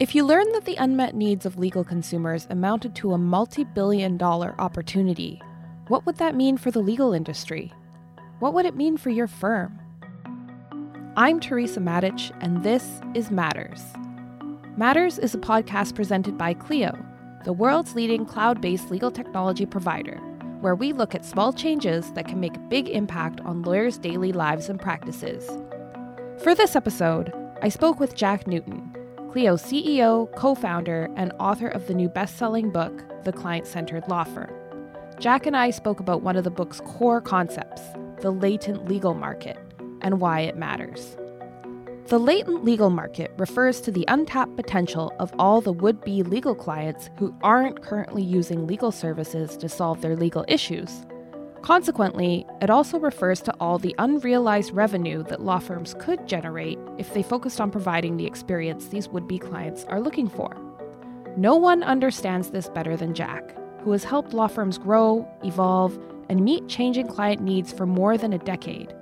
If you learned that the unmet needs of legal consumers amounted to a multi billion dollar opportunity, what would that mean for the legal industry? What would it mean for your firm? I'm Teresa Matich, and this is Matters. Matters is a podcast presented by Clio, the world's leading cloud based legal technology provider, where we look at small changes that can make a big impact on lawyers' daily lives and practices. For this episode, I spoke with Jack Newton, Clio's CEO, co founder, and author of the new best selling book, The Client Centered Law Firm. Jack and I spoke about one of the book's core concepts, the latent legal market, and why it matters. The latent legal market refers to the untapped potential of all the would be legal clients who aren't currently using legal services to solve their legal issues Consequently, it also refers to all the unrealized revenue that law firms could generate if they focused on providing the experience these would be clients are looking for. No one understands this better than Jack, who has helped law firms grow, evolve, and meet changing client needs for more than a decade.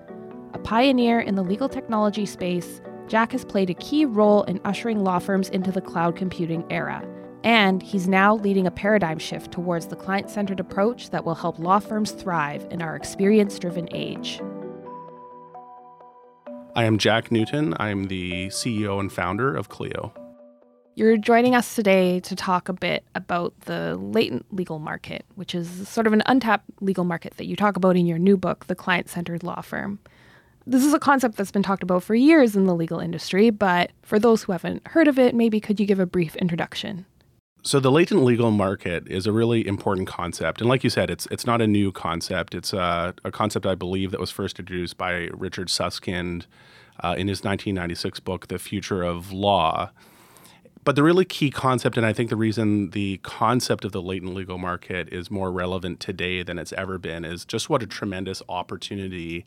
A pioneer in the legal technology space, Jack has played a key role in ushering law firms into the cloud computing era and he's now leading a paradigm shift towards the client centered approach that will help law firms thrive in our experience driven age. I am Jack Newton. I'm the CEO and founder of Clio. You're joining us today to talk a bit about the latent legal market, which is sort of an untapped legal market that you talk about in your new book, The Client Centered Law Firm. This is a concept that's been talked about for years in the legal industry, but for those who haven't heard of it, maybe could you give a brief introduction? So the latent legal market is a really important concept, and like you said, it's it's not a new concept. It's a, a concept I believe that was first introduced by Richard Susskind uh, in his 1996 book, The Future of Law. But the really key concept, and I think the reason the concept of the latent legal market is more relevant today than it's ever been, is just what a tremendous opportunity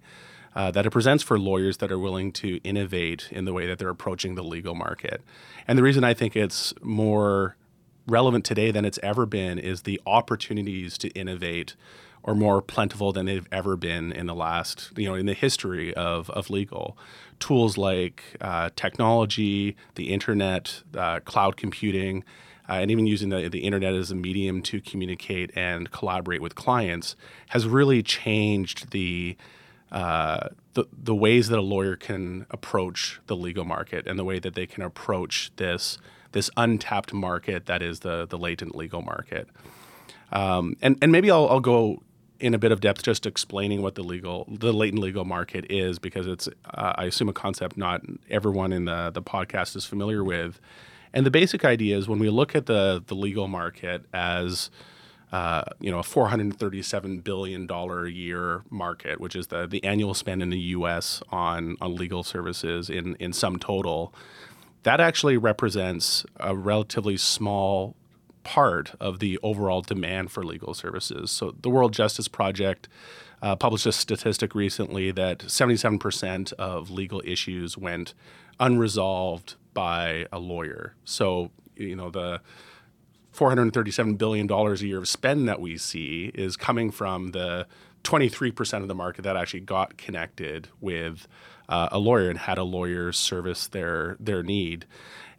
uh, that it presents for lawyers that are willing to innovate in the way that they're approaching the legal market. And the reason I think it's more relevant today than it's ever been is the opportunities to innovate are more plentiful than they've ever been in the last, you know, in the history of, of legal. Tools like uh, technology, the internet, uh, cloud computing, uh, and even using the, the internet as a medium to communicate and collaborate with clients has really changed the, uh, the, the ways that a lawyer can approach the legal market and the way that they can approach this this untapped market that is the the latent legal market. Um, and and maybe I'll, I'll go in a bit of depth just explaining what the legal the latent legal market is because it's uh, I assume a concept not everyone in the the podcast is familiar with. And the basic idea is when we look at the the legal market as uh, you know, a 437 billion dollar a year market, which is the the annual spend in the U.S. on on legal services in in sum total that actually represents a relatively small part of the overall demand for legal services. So, the World Justice Project uh, published a statistic recently that 77% of legal issues went unresolved by a lawyer. So, you know, the $437 billion a year of spend that we see is coming from the 23% of the market that actually got connected with uh, a lawyer and had a lawyer service their their need.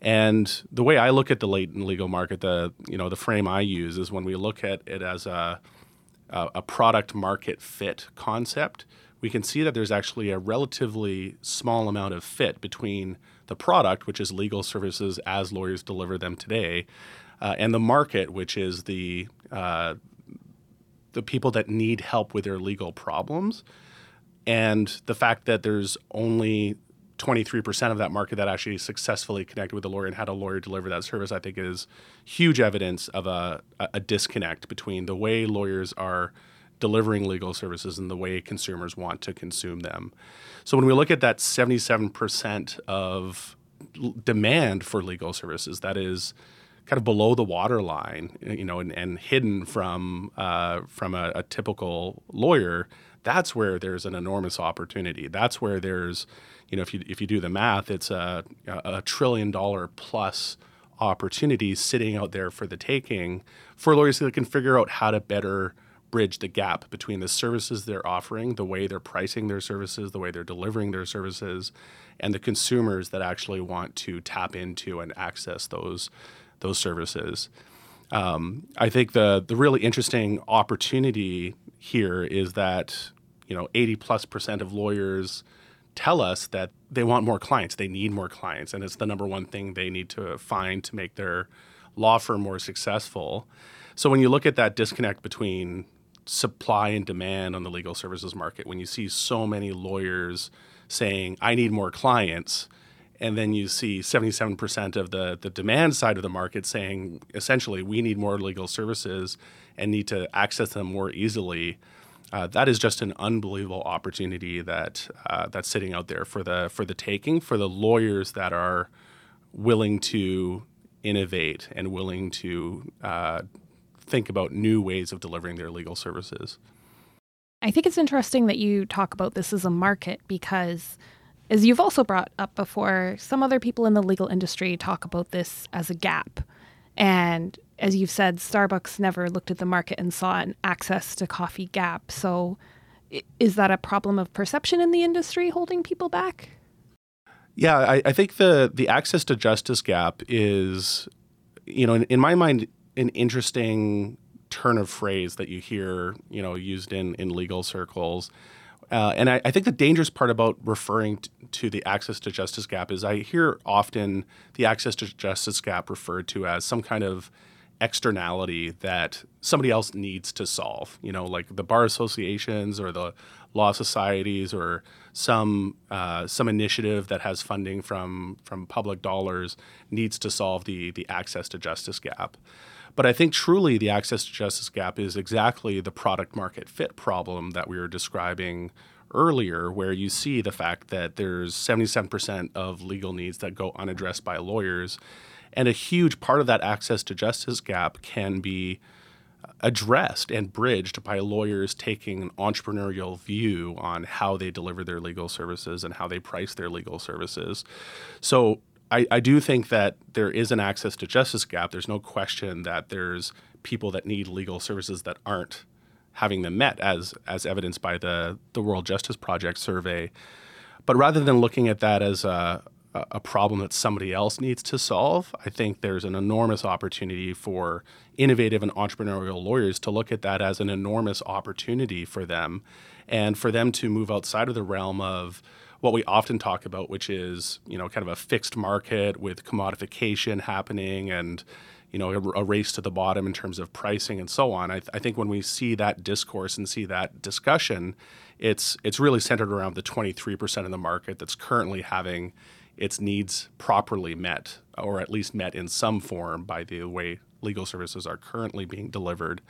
And the way I look at the latent legal market, the you know the frame I use is when we look at it as a a, product market fit concept, we can see that there's actually a relatively small amount of fit between the product, which is legal services as lawyers deliver them today, uh, and the market, which is the uh, the people that need help with their legal problems. And the fact that there's only 23% of that market that actually successfully connected with a lawyer and had a lawyer deliver that service, I think is huge evidence of a, a disconnect between the way lawyers are delivering legal services and the way consumers want to consume them. So when we look at that 77% of demand for legal services, that is kind of below the waterline, you know, and, and hidden from uh, from a, a typical lawyer that's where there's an enormous opportunity. That's where there's, you know, if you if you do the math, it's a a trillion dollar plus opportunity sitting out there for the taking for lawyers that can figure out how to better bridge the gap between the services they're offering, the way they're pricing their services, the way they're delivering their services, and the consumers that actually want to tap into and access those those services. Um, I think the the really interesting opportunity here is that you know 80 plus percent of lawyers tell us that they want more clients, they need more clients, and it's the number one thing they need to find to make their law firm more successful. So when you look at that disconnect between supply and demand on the legal services market, when you see so many lawyers saying, I need more clients, and then you see 77% of the, the demand side of the market saying, essentially, we need more legal services and need to access them more easily. Uh, that is just an unbelievable opportunity that uh, that's sitting out there for the for the taking for the lawyers that are willing to innovate and willing to uh, think about new ways of delivering their legal services. I think it's interesting that you talk about this as a market because, as you've also brought up before, some other people in the legal industry talk about this as a gap. And as you've said, Starbucks never looked at the market and saw an access to coffee gap. So, is that a problem of perception in the industry holding people back? Yeah, I, I think the the access to justice gap is, you know, in, in my mind, an interesting turn of phrase that you hear, you know, used in in legal circles. Uh, and I, I, think the dangerous part about referring t- to the access to justice gap is I hear often the access to justice gap referred to as some kind of externality that somebody else needs to solve. You know, like the bar associations or the law societies or some uh, some initiative that has funding from from public dollars needs to solve the the access to justice gap. But I think truly the access to justice gap is exactly the product market fit problem that we were describing earlier, where you see the fact that there's 77% of legal needs that go unaddressed by lawyers. And a huge part of that access to justice gap can be addressed and bridged by lawyers taking an entrepreneurial view on how they deliver their legal services and how they price their legal services. So I, I do think that there is an access to justice gap. There's no question that there's people that need legal services that aren't having them met, as as evidenced by the the World Justice Project survey. But rather than looking at that as a a problem that somebody else needs to solve, I think there's an enormous opportunity for innovative and entrepreneurial lawyers to look at that as an enormous opportunity for them and for them to move outside of the realm of what we often talk about, which is you know kind of a fixed market with commodification happening and you know a, a race to the bottom in terms of pricing and so on. I, th- I, think when we see that discourse and see that discussion, it's it's really centered around the 23% of the market that's currently having its needs properly met, or at least met in some form by the way legal services are currently being delivered.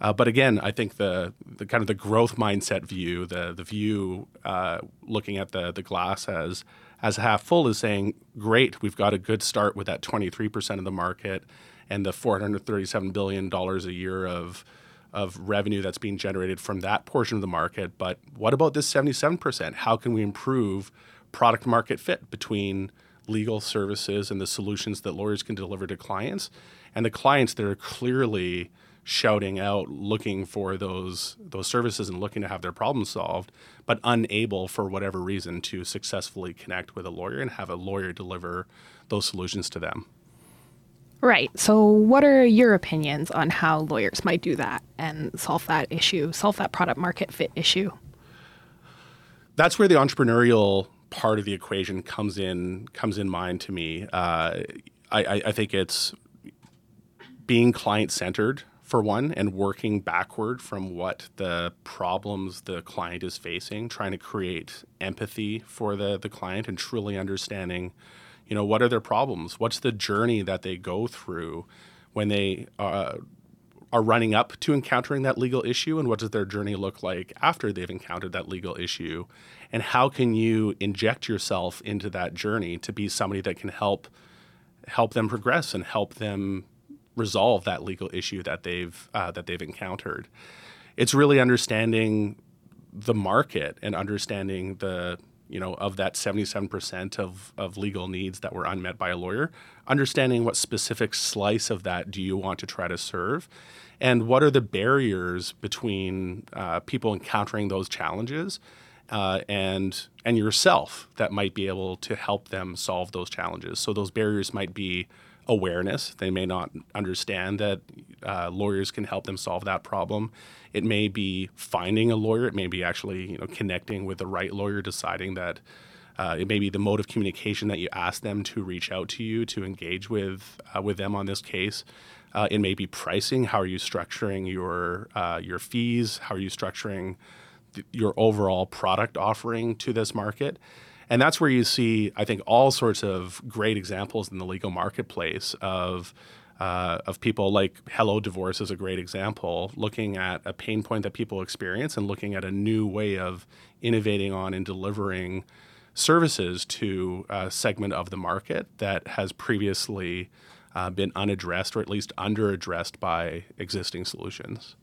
Uh, but again, I think the, the kind of the growth mindset view, the the view uh, looking at the the glass as as half full is saying, great, we've got a good start with that 23% of the market and the 437 billion dollars a year of of revenue that's being generated from that portion of the market. But what about this 77%? How can we improve product market fit between legal services and the solutions that lawyers can deliver to clients and the clients that are clearly shouting out looking for those those services and looking to have their problems solved but unable for whatever reason to successfully connect with a lawyer and have a lawyer deliver those solutions to them. Right. So what are your opinions on how lawyers might do that and solve that issue solve that product market fit issue? That's where the entrepreneurial part of the equation comes in comes in mind to me. Uh, I, I think it's being client centered for one, and working backward from what the problems the client is facing, trying to create empathy for the, the client and truly understanding, you know, what are their problems? What's the journey that they go through when they uh, are running up to encountering that legal issue? And what does their journey look like after they've encountered that legal issue? And how can you inject yourself into that journey to be somebody that can help help them progress and help them resolve that legal issue that they've uh, that they've encountered. It's really understanding the market and understanding the you know, of that 77% of, of legal needs that were unmet by a lawyer, understanding what specific slice of that do you want to try to serve, and what are the barriers between uh, people encountering those challenges uh, and and yourself that might be able to help them solve those challenges. So those barriers might be awareness. They may not understand that uh, lawyers can help them solve that problem. It may be finding a lawyer. It may be actually you know connecting with the right lawyer, deciding that. Uh, it may be the mode of communication that you ask them to reach out to you to engage with uh, with them on this case. Uh, it may be pricing. How are you structuring your uh, your fees? How are you structuring th- your overall product offering to this market? And that's where you see, I think, all sorts of great examples in the legal marketplace of uh, of people like Hello Divorce is a great example, looking at a pain point that people experience and looking at a new way of innovating on and delivering services to a segment of the market that has previously uh, been unaddressed or at least underaddressed by existing solutions.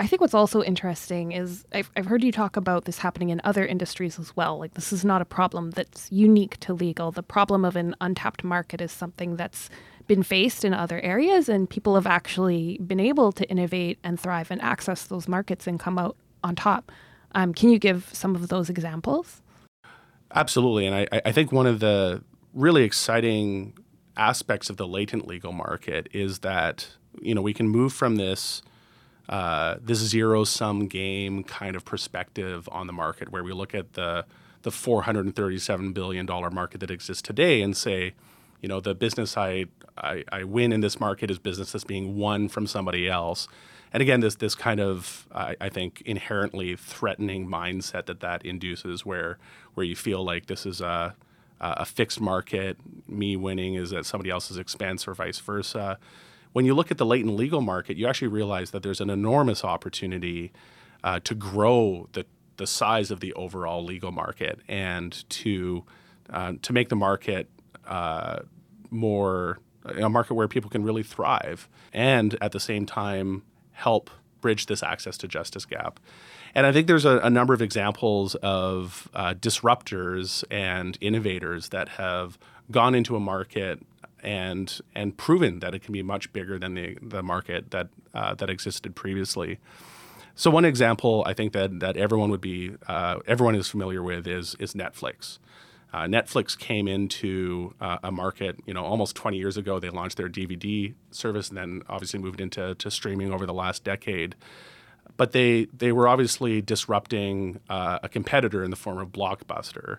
I think what's also interesting is I've, I've heard you talk about this happening in other industries as well. Like, this is not a problem that's unique to legal. The problem of an untapped market is something that's been faced in other areas, and people have actually been able to innovate and thrive and access those markets and come out on top. Um, can you give some of those examples? Absolutely. And I, I think one of the really exciting aspects of the latent legal market is that, you know, we can move from this uh, this zero sum game kind of perspective on the market, where we look at the the 437 billion dollar market that exists today and say, you know, the business I, I, I win in this market is business that's being won from somebody else. And again, this this kind of I, I think inherently threatening mindset that that induces, where where you feel like this is a a fixed market, me winning is at somebody else's expense, or vice versa when you look at the latent legal market, you actually realize that there's an enormous opportunity uh, to grow the, the size of the overall legal market and to uh, to make the market uh, more a market where people can really thrive and at the same time help bridge this access to justice gap. And I think there's a, a number of examples of uh, disruptors and innovators that have gone into a market and and proven that it can be much bigger than the the market that uh, that existed previously. So one example I think that that everyone would be uh, everyone is familiar with is is Netflix. Uh, Netflix came into uh, a market, you know, almost 20 years ago. They launched their DVD service, and then obviously moved into to streaming over the last decade. But they they were obviously disrupting uh, a competitor in the form of Blockbuster.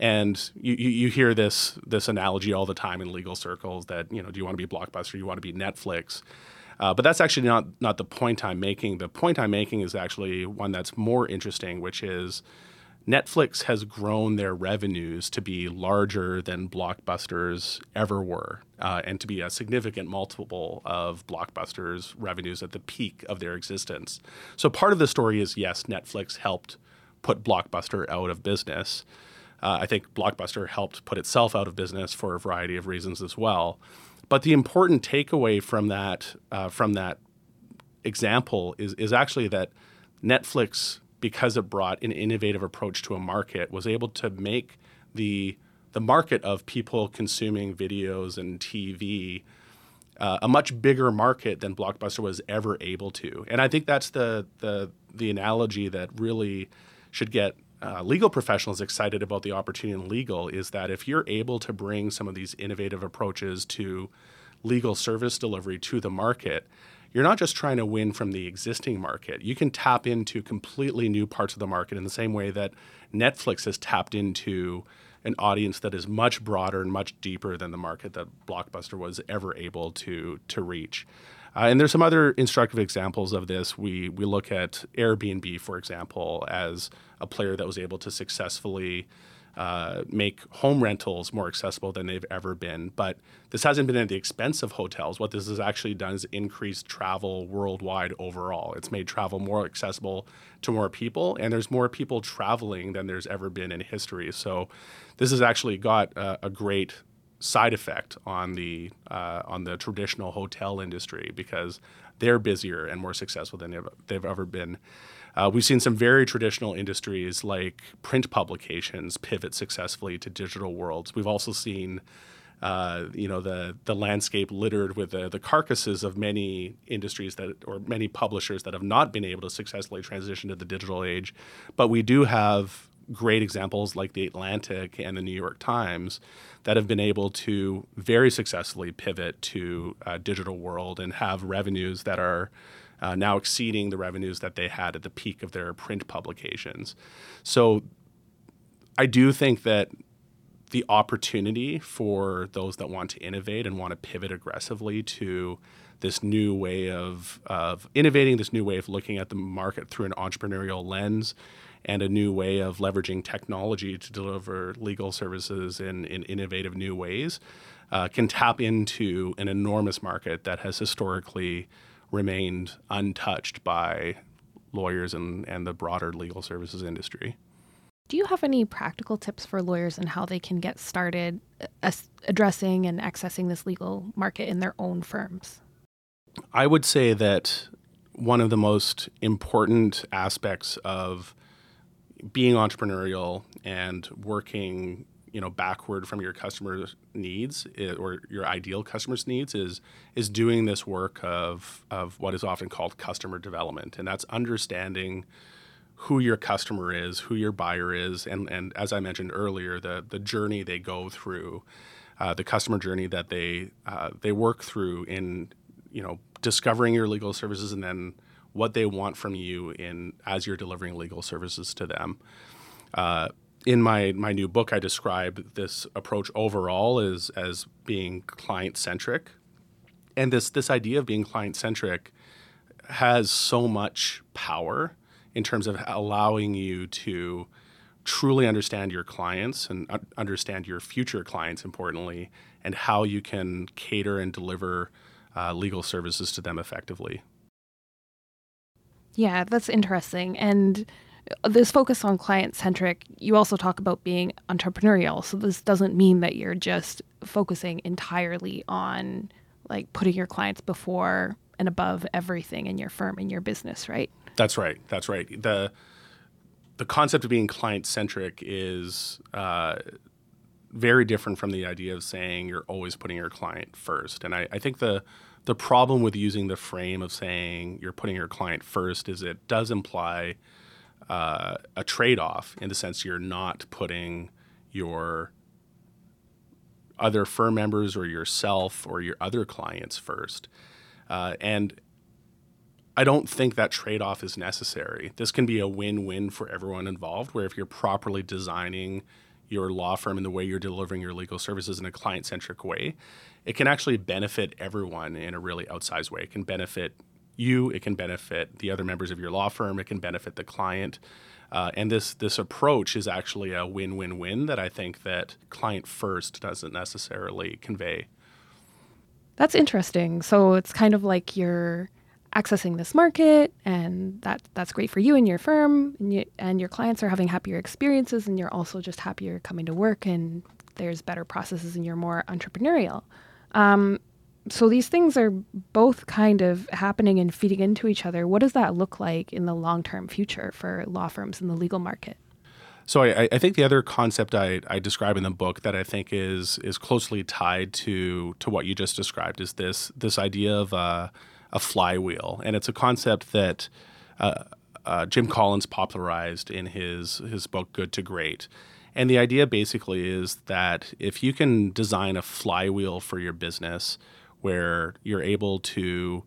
And you, you, you, hear this this analogy all the time in legal circles that you know do you want to be Blockbuster, you want to be Netflix, uh, but that's actually not not the point I'm making. The point I'm making is actually one that's more interesting, which is Netflix has grown their revenues to be larger than Blockbusters ever were, uh, and to be a significant multiple of Blockbusters' revenues at the peak of their existence. So part of the story is yes, Netflix helped put Blockbuster out of business. Uh, I think Blockbuster helped put itself out of business for a variety of reasons as well. But the important takeaway from that uh, from that example is is actually that Netflix, because it brought an innovative approach to a market, was able to make the the market of people consuming videos and TV uh, a much bigger market than Blockbuster was ever able to. And I think that's the the the analogy that really should get uh, legal professionals excited about the opportunity in legal is that if you're able to bring some of these innovative approaches to legal service delivery to the market, you're not just trying to win from the existing market. You can tap into completely new parts of the market in the same way that Netflix has tapped into an audience that is much broader and much deeper than the market that Blockbuster was ever able to to reach. Uh, and there's some other instructive examples of this. We we look at Airbnb, for example, as a player that was able to successfully uh, make home rentals more accessible than they've ever been. But this hasn't been at the expense of hotels. What this has actually done is increased travel worldwide overall. It's made travel more accessible to more people, and there's more people traveling than there's ever been in history. So this has actually got a, a great side effect on the uh, on the traditional hotel industry because they're busier and more successful than they've, they've ever been. Uh, we've seen some very traditional industries like print publications pivot successfully to digital worlds. We've also seen uh, you know the the landscape littered with the, the carcasses of many industries that or many publishers that have not been able to successfully transition to the digital age but we do have great examples like the Atlantic and the New York Times that have been able to very successfully pivot to a digital world and have revenues that are uh, now exceeding the revenues that they had at the peak of their print publications. So I do think that the opportunity for those that want to innovate and want to pivot aggressively to this new way of, of innovating, this new way of looking at the market through an entrepreneurial lens, and a new way of leveraging technology to deliver legal services in, in innovative new ways uh, can tap into an enormous market that has historically remained untouched by lawyers and, and the broader legal services industry. Do you have any practical tips for lawyers and how they can get started uh, addressing and accessing this legal market in their own firms? I would say that one of the most important aspects of being entrepreneurial and working you know backward from your customers needs eh, or your ideal customers needs is is doing this work of of what is often called customer development. And that's understanding who your customer is who your buyer is and and as i mentioned earlier the the journey they go through uh, the customer journey that they uh, they work through in you know discovering your legal services and then what they want from you in as you're delivering legal services to them. Uh, in my my new book, I describe this approach overall as as being client centric, and this this idea of being client centric has so much power in terms of allowing you to truly understand your clients and understand your future clients, importantly, and how you can cater and deliver uh, legal services to them effectively. Yeah, that's interesting. And this focus on client centric, you also talk about being entrepreneurial. So this doesn't mean that you're just focusing entirely on like putting your clients before and above everything in your firm and your business, right? That's right. That's right. The the concept of being client centric is uh, very different from the idea of saying you're always putting your client first. And I, I think the the problem with using the frame of saying you're putting your client first is it does imply uh, a trade off in the sense you're not putting your other firm members or yourself or your other clients first. Uh, and I don't think that trade off is necessary. This can be a win win for everyone involved, where if you're properly designing your law firm and the way you're delivering your legal services in a client centric way, it can actually benefit everyone in a really outsized way. It can benefit you, it can benefit the other members of your law firm, it can benefit the client. Uh, and this this approach is actually a win-win-win that I think that client first doesn't necessarily convey. That's interesting. So it's kind of like you're accessing this market and that that's great for you and your firm and, you, and your clients are having happier experiences and you're also just happier coming to work and there's better processes and you're more entrepreneurial. Um, so these things are both kind of happening and feeding into each other. What does that look like in the long-term future for law firms in the legal market? So I, I, think the other concept I, I, describe in the book that I think is is closely tied to to what you just described is this this idea of uh, a flywheel, and it's a concept that uh, uh, Jim Collins popularized in his his book Good to Great. And the idea basically is that if you can design a flywheel for your business where you're able to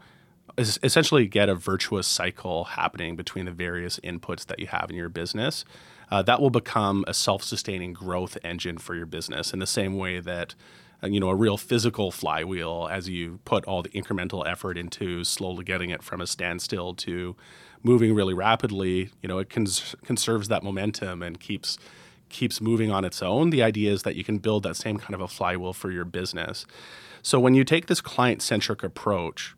essentially get a virtuous cycle happening between the various inputs that you have in your business, uh, that will become a self sustaining growth engine for your business in the same way that you know a real physical flywheel as you put all the incremental effort into slowly getting it from a standstill to moving really rapidly you know it cons- conserves that momentum and keeps keeps moving on its own. The idea is that you can build that same kind of a flywheel for your business. So when you take this client centric approach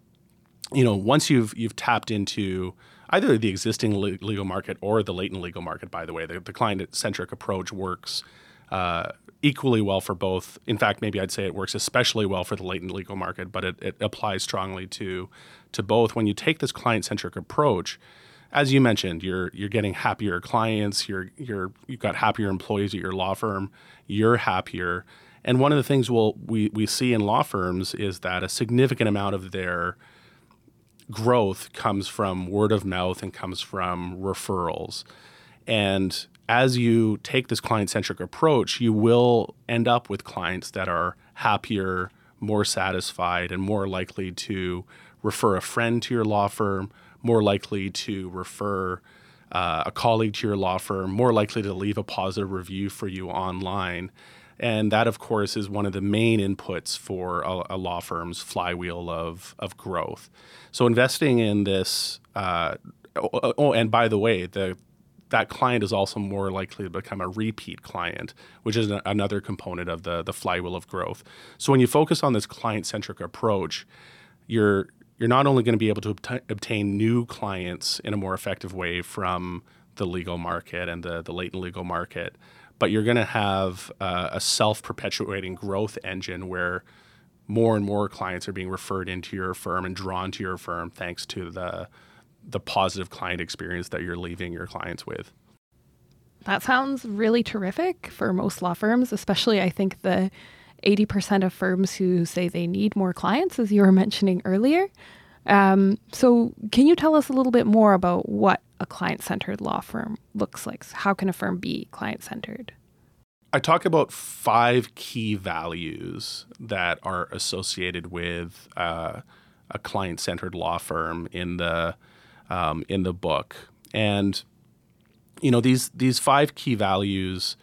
you know once you've you've tapped into either the existing legal market or the latent legal market by the way the, the client centric approach works uh, equally well for both. In fact, maybe I'd say it works especially well for the latent legal market, but it, it applies strongly to to both. When you take this client centric approach, as you mentioned, you're you're getting happier clients, you're you're you've got happier employees at your law firm, you're happier. And one of the things we'll, we we see in law firms is that a significant amount of their growth comes from word of mouth and comes from referrals. And as you take this client centric approach, you will end up with clients that are happier, more satisfied, and more likely to refer a friend to your law firm, more likely to refer uh, a colleague to your law firm, more likely to leave a positive review for you online. And that, of course, is one of the main inputs for a, a law firm's flywheel of, of growth. So, investing in this, uh, oh, oh, and by the way, the that client is also more likely to become a repeat client, which is another component of the the flywheel of growth. So when you focus on this client centric approach, you're you're not only going to be able to obtain new clients in a more effective way from the legal market and the, the latent legal market, but you're going to have uh, a self perpetuating growth engine where more and more clients are being referred into your firm and drawn to your firm thanks to the the positive client experience that you're leaving your clients with. That sounds really terrific for most law firms, especially I think the 80% of firms who say they need more clients, as you were mentioning earlier. Um, so, can you tell us a little bit more about what a client centered law firm looks like? How can a firm be client centered? I talk about five key values that are associated with uh, a client centered law firm in the um, in the book. And you know these these five key values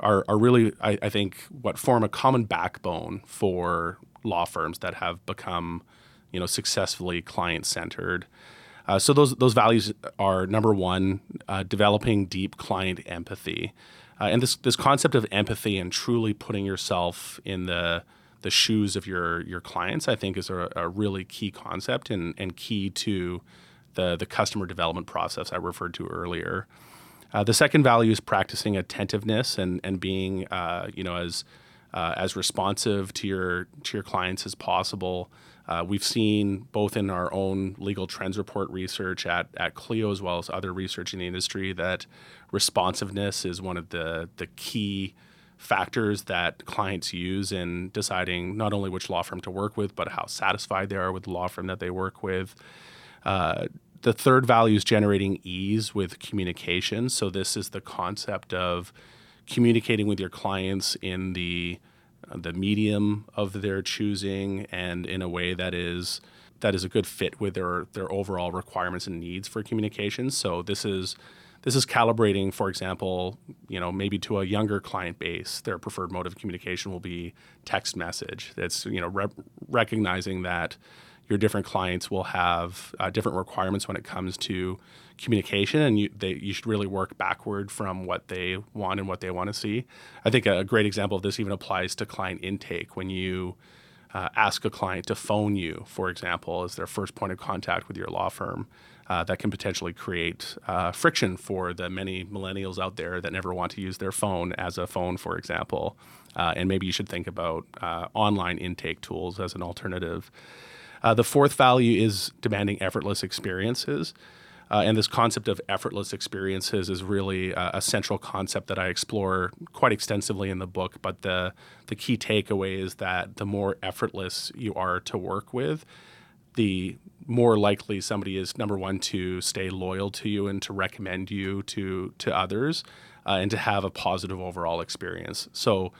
are are really I, I think what form a common backbone for law firms that have become you know successfully client centered. Uh, so those those values are number one, uh, developing deep client empathy, uh, and this this concept of empathy and truly putting yourself in the the shoes of your your clients, I think, is a, a really key concept and and key to the, the customer development process I referred to earlier. Uh, the second value is practicing attentiveness and, and being uh, you know as uh, as responsive to your to your clients as possible. Uh, we've seen both in our own legal trends report research at, at Clio as well as other research in the industry that responsiveness is one of the the key factors that clients use in deciding not only which law firm to work with, but how satisfied they are with the law firm that they work with. Uh, the third value is generating ease with communication. So this is the concept of communicating with your clients in the uh, the medium of their choosing and in a way that is that is a good fit with their their overall requirements and needs for communication. So this is this is calibrating, for example, you know, maybe to a younger client base, their preferred mode of communication will be text message. That's you know re- recognizing that your different clients will have uh, different requirements when it comes to communication, and you, they, you should really work backward from what they want and what they want to see. I think a great example of this even applies to client intake. When you uh, ask a client to phone you, for example, as their first point of contact with your law firm, uh, that can potentially create uh, friction for the many millennials out there that never want to use their phone as a phone, for example. Uh, and maybe you should think about uh, online intake tools as an alternative. Uh, the fourth value is demanding effortless experiences. Uh, and this concept of effortless experiences is really uh, a central concept that I explore quite extensively in the book. But the, the key takeaway is that the more effortless you are to work with, the more likely somebody is, number one, to stay loyal to you and to recommend you to, to others uh, and to have a positive overall experience. So,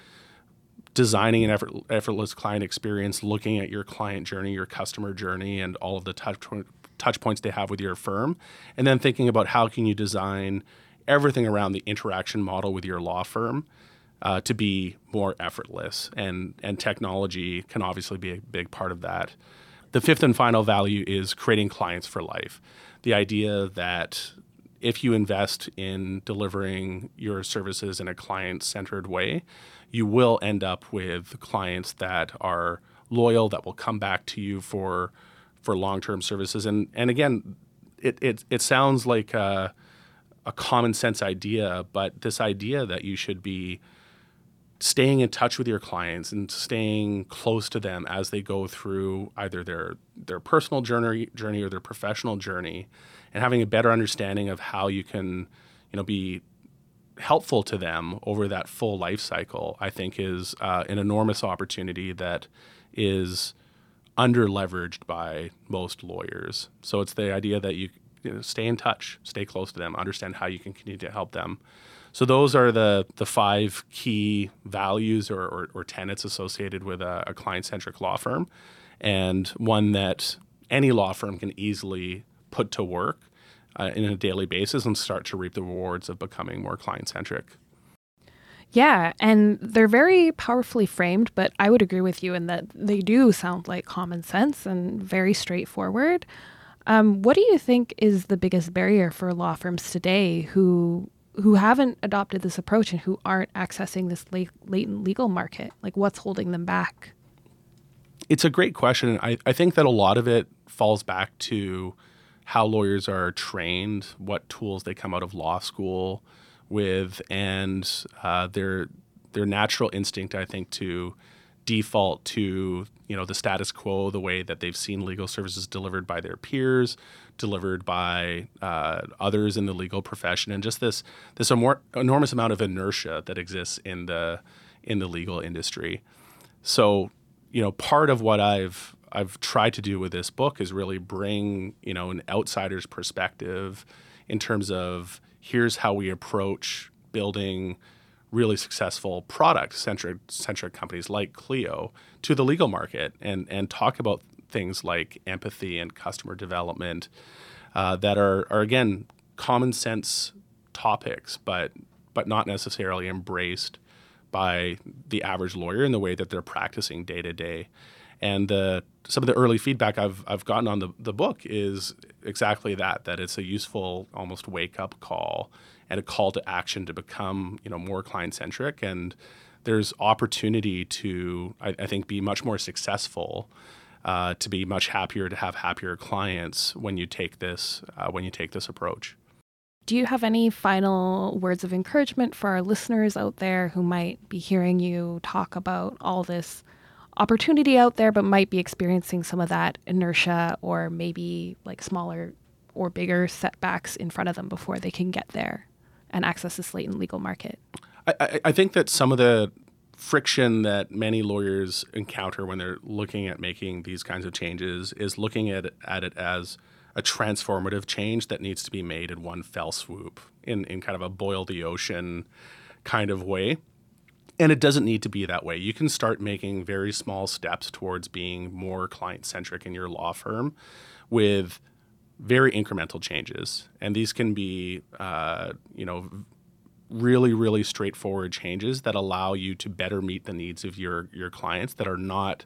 designing an effort, effortless client experience, looking at your client journey, your customer journey, and all of the touch, touch points they have with your firm, and then thinking about how can you design everything around the interaction model with your law firm uh, to be more effortless. And, and technology can obviously be a big part of that. The fifth and final value is creating clients for life. The idea that if you invest in delivering your services in a client centered way, you will end up with clients that are loyal, that will come back to you for for long term services. And and again, it it it sounds like a, a common sense idea, but this idea that you should be staying in touch with your clients and staying close to them as they go through either their their personal journey journey or their professional journey and having a better understanding of how you can you know be helpful to them over that full life cycle i think is uh, an enormous opportunity that is under leveraged by most lawyers. So it's the idea that you, you know, stay in touch stay close to them understand how you can continue to help them. So those are the the five key values or, or, or tenets associated with a, a client centric law firm, and one that any law firm can easily put to work uh, in a daily basis and start to reap the rewards of becoming more client centric. Yeah, and they're very powerfully framed, but I would agree with you in that they do sound like common sense and very straightforward. Um, what do you think is the biggest barrier for law firms today who who haven't adopted this approach and who aren't accessing this latent legal market? Like, what's holding them back? It's a great question. I, I think that a lot of it falls back to how lawyers are trained, what tools they come out of law school with, and uh, their their natural instinct, I think, to default to you know the status quo, the way that they've seen legal services delivered by their peers, delivered by uh, others in the legal profession, and just this this enormous amount of inertia that exists in the in the legal industry. So you know, part of what I've I've tried to do with this book is really bring you know an outsider's perspective in terms of here's how we approach building really successful product centric centric companies like Clio to the legal market and and talk about things like empathy and customer development uh, that are are again common sense topics, but but not necessarily embraced by the average lawyer in the way that they're practicing day to day. And the some of the early feedback I've I've gotten on the, the book is exactly that, that it's a useful almost wake up call and a call to action to become you know more client centric and there's opportunity to I, I, think be much more successful uh, to be much happier to have happier clients when you take this uh, when you take this approach. Do you have any final words of encouragement for our listeners out there who might be hearing you talk about all this opportunity out there but might be experiencing some of that inertia or maybe like smaller or bigger setbacks in front of them before they can get there and access this latent legal market? I, I think that some of the friction that many lawyers encounter when they're looking at making these kinds of changes is looking at, at it as a transformative change that needs to be made in one fell swoop in, in kind of a boil the ocean kind of way. And it doesn't need to be that way. You can start making very small steps towards being more client centric in your law firm with very incremental changes, and these can be, uh, you know, really, really straightforward changes that allow you to better meet the needs of your your clients that are not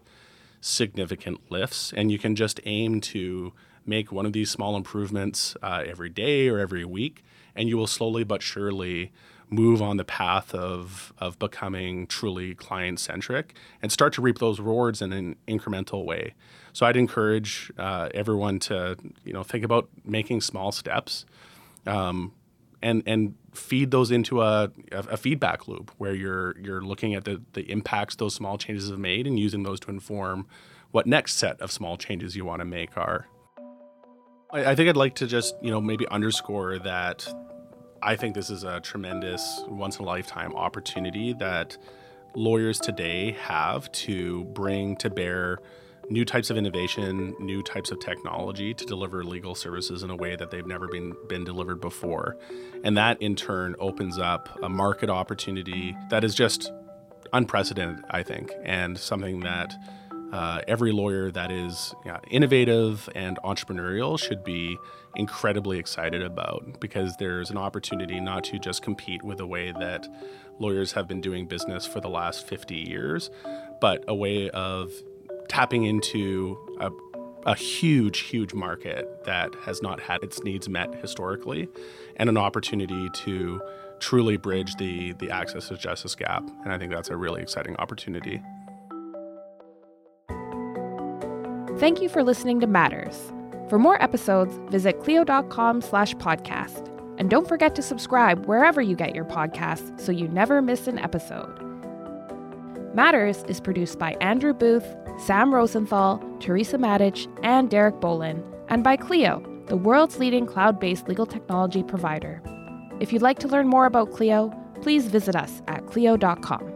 significant lifts, and you can just aim to make one of these small improvements uh, every day or every week, and you will slowly but surely move on the path of of becoming truly client centric and start to reap those rewards in an incremental way. So I'd encourage uh, everyone to you know think about making small steps, um, and and feed those into a, a, feedback loop where you're you're looking at the the impacts those small changes have made and using those to inform what next set of small changes you want to make are. I, I think I'd like to just you know maybe underscore that I think this is a tremendous once in a lifetime opportunity that lawyers today have to bring to bear new types of innovation, new types of technology to deliver legal services in a way that they've never been been delivered before. And that in turn opens up a market opportunity that is just unprecedented, I think, and something that uh, every lawyer that is innovative and entrepreneurial should be incredibly excited about because there's an opportunity not to just compete with the way that lawyers have been doing business for the last 50 years, but a way of tapping into a, a huge, huge market that has not had its needs met historically, and an opportunity to truly bridge the, the access to justice gap. And I think that's a really exciting opportunity. Thank you for listening to Matters. For more episodes, visit clio.com slash podcast. And don't forget to subscribe wherever you get your podcasts so you never miss an episode. Matters is produced by Andrew Booth, Sam Rosenthal, Teresa Matich, and Derek Bolin, and by Clio, the world's leading cloud based legal technology provider. If you'd like to learn more about Clio, please visit us at clio.com.